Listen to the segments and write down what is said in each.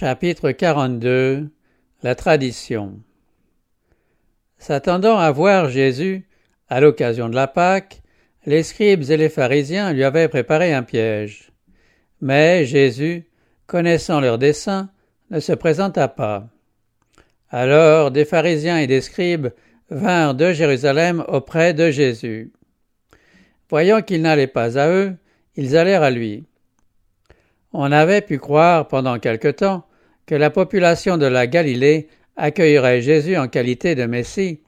Chapitre 42 La tradition S'attendant à voir Jésus, à l'occasion de la Pâque, les scribes et les pharisiens lui avaient préparé un piège. Mais Jésus, connaissant leur dessein, ne se présenta pas. Alors des pharisiens et des scribes vinrent de Jérusalem auprès de Jésus. Voyant qu'il n'allait pas à eux, ils allèrent à lui. On avait pu croire pendant quelque temps que la population de la Galilée accueillerait Jésus en qualité de Messie,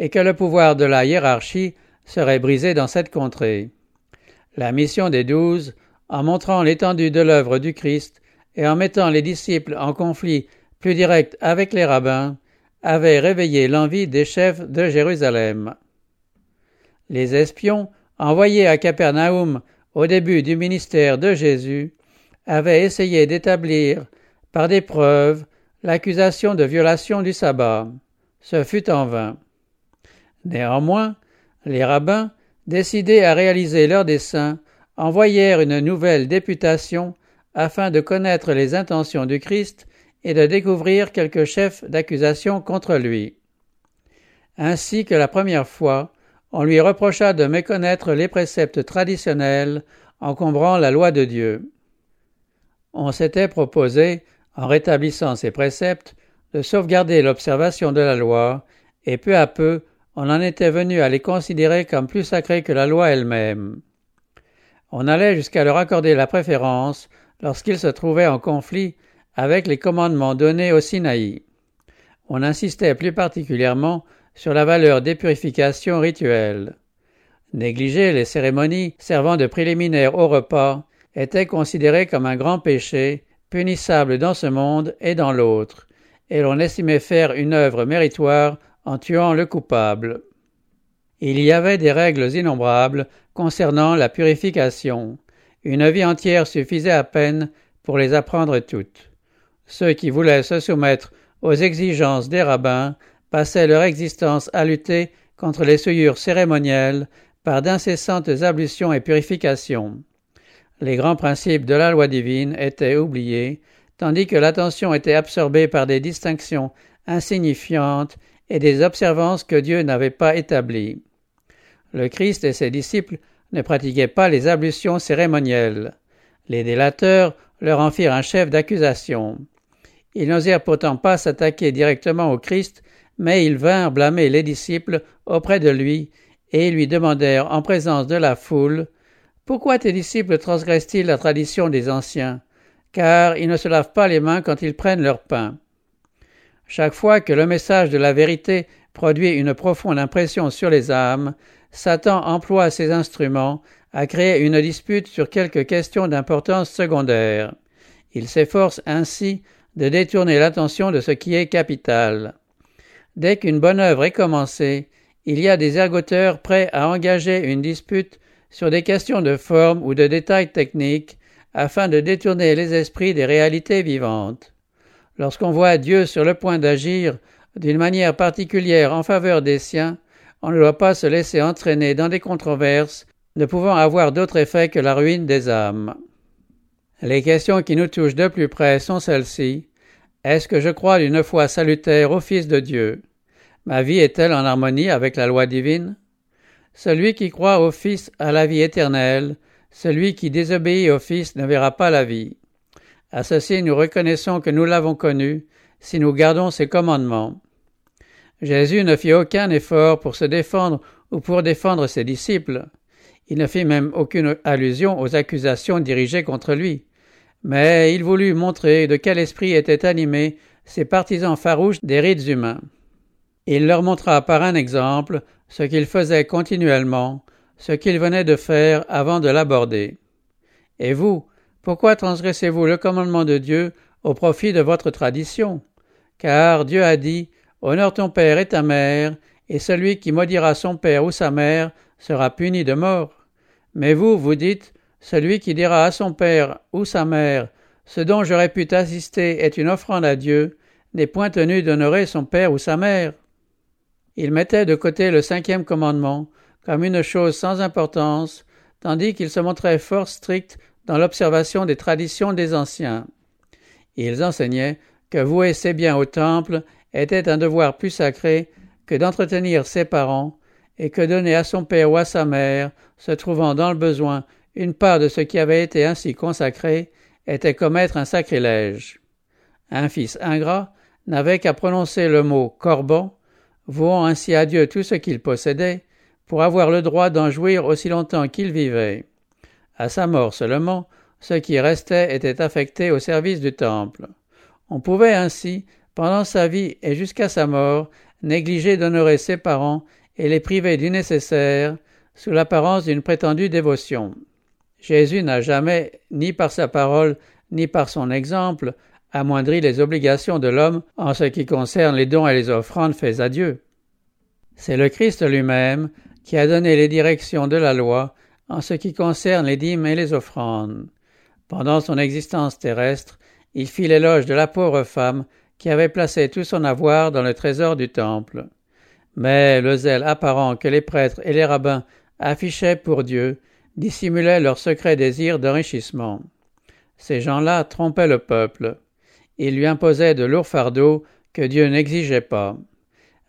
et que le pouvoir de la hiérarchie serait brisé dans cette contrée. La mission des douze, en montrant l'étendue de l'œuvre du Christ et en mettant les disciples en conflit plus direct avec les rabbins, avait réveillé l'envie des chefs de Jérusalem. Les espions, envoyés à Capernaum au début du ministère de Jésus, avaient essayé d'établir par des preuves l'accusation de violation du sabbat. Ce fut en vain. Néanmoins, les rabbins, décidés à réaliser leur dessein, envoyèrent une nouvelle députation afin de connaître les intentions du Christ et de découvrir quelques chefs d'accusation contre lui. Ainsi que la première fois, on lui reprocha de méconnaître les préceptes traditionnels encombrant la loi de Dieu. On s'était proposé, en rétablissant ces préceptes, de sauvegarder l'observation de la loi, et peu à peu on en était venu à les considérer comme plus sacrés que la loi elle-même. On allait jusqu'à leur accorder la préférence lorsqu'ils se trouvaient en conflit avec les commandements donnés au Sinaï. On insistait plus particulièrement sur la valeur des purifications rituelles. Négliger les cérémonies servant de préliminaire au repas était considéré comme un grand péché, punissable dans ce monde et dans l'autre, et l'on estimait faire une œuvre méritoire en tuant le coupable. Il y avait des règles innombrables concernant la purification. Une vie entière suffisait à peine pour les apprendre toutes. Ceux qui voulaient se soumettre aux exigences des rabbins passaient leur existence à lutter contre les souillures cérémonielles par d'incessantes ablutions et purifications. Les grands principes de la loi divine étaient oubliés, tandis que l'attention était absorbée par des distinctions insignifiantes et des observances que Dieu n'avait pas établies. Le Christ et ses disciples ne pratiquaient pas les ablutions cérémonielles. Les délateurs leur en firent un chef d'accusation. Ils n'osèrent pourtant pas s'attaquer directement au Christ, mais ils vinrent blâmer les disciples auprès de lui, et lui demandèrent en présence de la foule Pourquoi tes disciples transgressent-ils la tradition des anciens? Car ils ne se lavent pas les mains quand ils prennent leur pain. Chaque fois que le message de la vérité produit une profonde impression sur les âmes, Satan emploie ses instruments à créer une dispute sur quelques questions d'importance secondaire. Il s'efforce ainsi de détourner l'attention de ce qui est capital. Dès qu'une bonne œuvre est commencée, il y a des ergoteurs prêts à engager une dispute sur des questions de forme ou de détails techniques afin de détourner les esprits des réalités vivantes. Lorsqu'on voit Dieu sur le point d'agir d'une manière particulière en faveur des siens, on ne doit pas se laisser entraîner dans des controverses ne pouvant avoir d'autre effet que la ruine des âmes. Les questions qui nous touchent de plus près sont celles-ci. Est-ce que je crois d'une foi salutaire au Fils de Dieu? Ma vie est-elle en harmonie avec la loi divine? Celui qui croit au Fils a la vie éternelle, celui qui désobéit au Fils ne verra pas la vie. À ceci nous reconnaissons que nous l'avons connu, si nous gardons ses commandements. Jésus ne fit aucun effort pour se défendre ou pour défendre ses disciples. Il ne fit même aucune allusion aux accusations dirigées contre lui. Mais il voulut montrer de quel esprit étaient animés ces partisans farouches des rites humains. Il leur montra par un exemple ce qu'il faisait continuellement, ce qu'il venait de faire avant de l'aborder. Et vous, pourquoi transgressez-vous le commandement de Dieu au profit de votre tradition? Car Dieu a dit Honore ton père et ta mère, et celui qui maudira son père ou sa mère sera puni de mort. Mais vous, vous dites Celui qui dira à son père ou sa mère Ce dont j'aurais pu t'assister est une offrande à Dieu, n'est point tenu d'honorer son père ou sa mère. Il mettait de côté le cinquième commandement comme une chose sans importance, tandis qu'il se montrait fort strict dans l'observation des traditions des anciens. Ils enseignaient que vouer ses biens au temple était un devoir plus sacré que d'entretenir ses parents, et que donner à son père ou à sa mère, se trouvant dans le besoin, une part de ce qui avait été ainsi consacré, était commettre un sacrilège. Un fils ingrat n'avait qu'à prononcer le mot corban, vouant ainsi à Dieu tout ce qu'il possédait, pour avoir le droit d'en jouir aussi longtemps qu'il vivait. À sa mort seulement, ce qui restait était affecté au service du temple. On pouvait ainsi, pendant sa vie et jusqu'à sa mort, négliger d'honorer ses parents et les priver du nécessaire, sous l'apparence d'une prétendue dévotion. Jésus n'a jamais, ni par sa parole, ni par son exemple, amoindri les obligations de l'homme en ce qui concerne les dons et les offrandes faits à Dieu. C'est le Christ lui-même qui a donné les directions de la loi en ce qui concerne les dîmes et les offrandes. Pendant son existence terrestre, il fit l'éloge de la pauvre femme qui avait placé tout son avoir dans le trésor du temple. Mais le zèle apparent que les prêtres et les rabbins affichaient pour Dieu dissimulait leur secret désir d'enrichissement. Ces gens-là trompaient le peuple. Ils lui imposaient de lourds fardeaux que Dieu n'exigeait pas.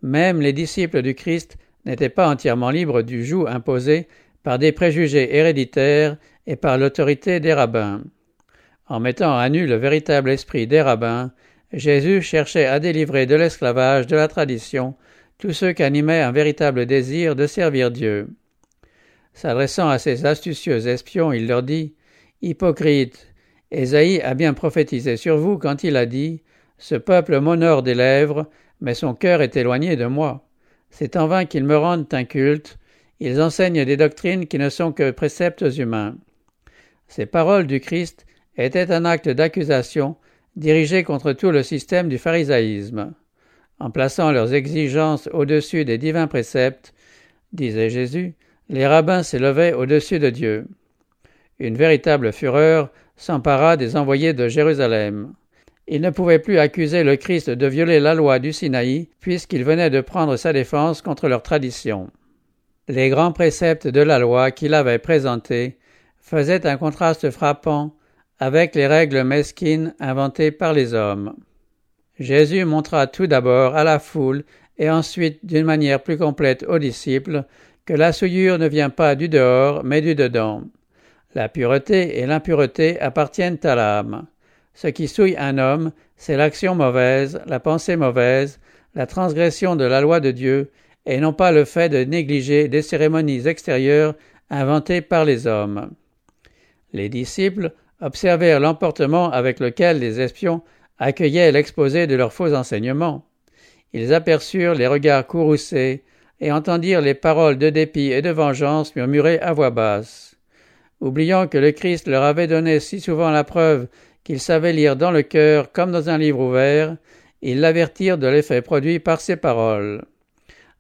Même les disciples du Christ n'étaient pas entièrement libres du joug imposé par des préjugés héréditaires et par l'autorité des rabbins. En mettant à nu le véritable esprit des rabbins, Jésus cherchait à délivrer de l'esclavage de la tradition tous ceux qu'animait un véritable désir de servir Dieu. S'adressant à ces astucieux espions, il leur dit Hypocrite, Ésaïe a bien prophétisé sur vous quand il a dit Ce peuple m'honore des lèvres, mais son cœur est éloigné de moi. C'est en vain qu'ils me rendent un culte, ils enseignent des doctrines qui ne sont que préceptes humains. Ces paroles du Christ étaient un acte d'accusation dirigé contre tout le système du pharisaïsme. En plaçant leurs exigences au-dessus des divins préceptes, disait Jésus, les rabbins s'élevaient au-dessus de Dieu. Une véritable fureur s'empara des envoyés de Jérusalem. Ils ne pouvaient plus accuser le Christ de violer la loi du Sinaï, puisqu'il venait de prendre sa défense contre leur tradition. Les grands préceptes de la loi qu'il avait présentés faisaient un contraste frappant avec les règles mesquines inventées par les hommes. Jésus montra tout d'abord à la foule et ensuite d'une manière plus complète aux disciples que la souillure ne vient pas du dehors mais du dedans. La pureté et l'impureté appartiennent à l'âme. Ce qui souille un homme, c'est l'action mauvaise, la pensée mauvaise, la transgression de la loi de Dieu, et non pas le fait de négliger des cérémonies extérieures inventées par les hommes. Les disciples observèrent l'emportement avec lequel les espions accueillaient l'exposé de leurs faux enseignements. Ils aperçurent les regards courroucés et entendirent les paroles de dépit et de vengeance murmurées à voix basse. Oubliant que le Christ leur avait donné si souvent la preuve qu'il savait lire dans le cœur comme dans un livre ouvert, ils l'avertirent de l'effet produit par ces paroles.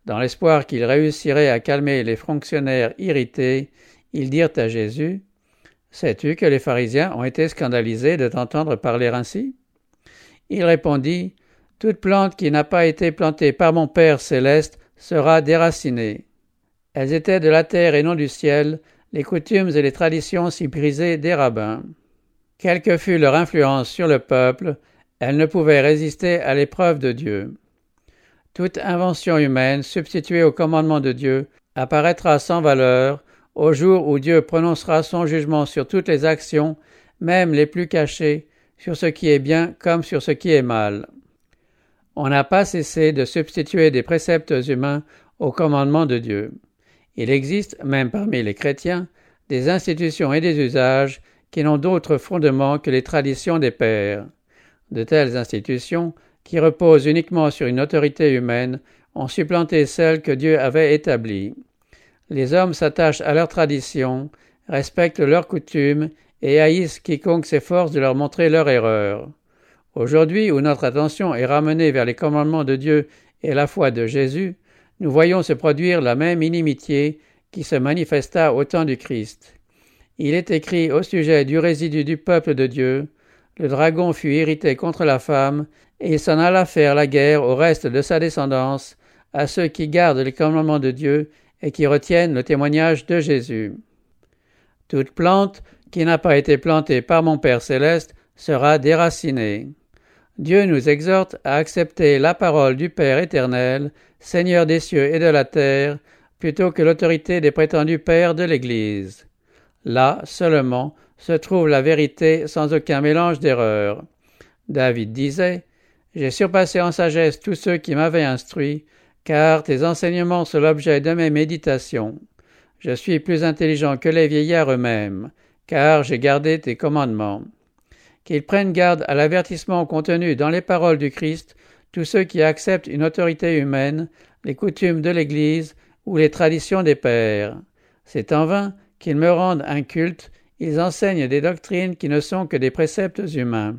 Dans l'espoir qu'il réussirait à calmer les fonctionnaires irrités, ils dirent à Jésus Sais-tu que les pharisiens ont été scandalisés de t'entendre parler ainsi? Il répondit Toute plante qui n'a pas été plantée par mon Père céleste sera déracinée. Elles étaient de la terre et non du ciel, les coutumes et les traditions si brisées des rabbins. Quelle que fût leur influence sur le peuple, elles ne pouvaient résister à l'épreuve de Dieu. Toute invention humaine substituée au commandement de Dieu apparaîtra sans valeur au jour où Dieu prononcera son jugement sur toutes les actions, même les plus cachées, sur ce qui est bien comme sur ce qui est mal. On n'a pas cessé de substituer des préceptes humains au commandement de Dieu. Il existe, même parmi les chrétiens, des institutions et des usages qui n'ont d'autre fondement que les traditions des pères. De telles institutions, qui reposent uniquement sur une autorité humaine, ont supplanté celles que Dieu avait établies. Les hommes s'attachent à leurs traditions, respectent leurs coutumes et haïssent quiconque s'efforce de leur montrer leur erreur. Aujourd'hui, où notre attention est ramenée vers les commandements de Dieu et la foi de Jésus, nous voyons se produire la même inimitié qui se manifesta au temps du Christ. Il est écrit au sujet du résidu du peuple de Dieu, le dragon fut irrité contre la femme, et s'en alla faire la guerre au reste de sa descendance, à ceux qui gardent les commandements de Dieu et qui retiennent le témoignage de Jésus. Toute plante qui n'a pas été plantée par mon Père céleste sera déraciné. Dieu nous exhorte à accepter la parole du Père éternel, Seigneur des cieux et de la terre, plutôt que l'autorité des prétendus pères de l'Église. Là seulement se trouve la vérité sans aucun mélange d'erreurs. David disait J'ai surpassé en sagesse tous ceux qui m'avaient instruit, car tes enseignements sont l'objet de mes méditations. Je suis plus intelligent que les vieillards eux-mêmes, car j'ai gardé tes commandements. Qu'ils prennent garde à l'avertissement contenu dans les paroles du Christ, tous ceux qui acceptent une autorité humaine, les coutumes de l'Église ou les traditions des pères. C'est en vain qu'ils me rendent un culte, ils enseignent des doctrines qui ne sont que des préceptes humains.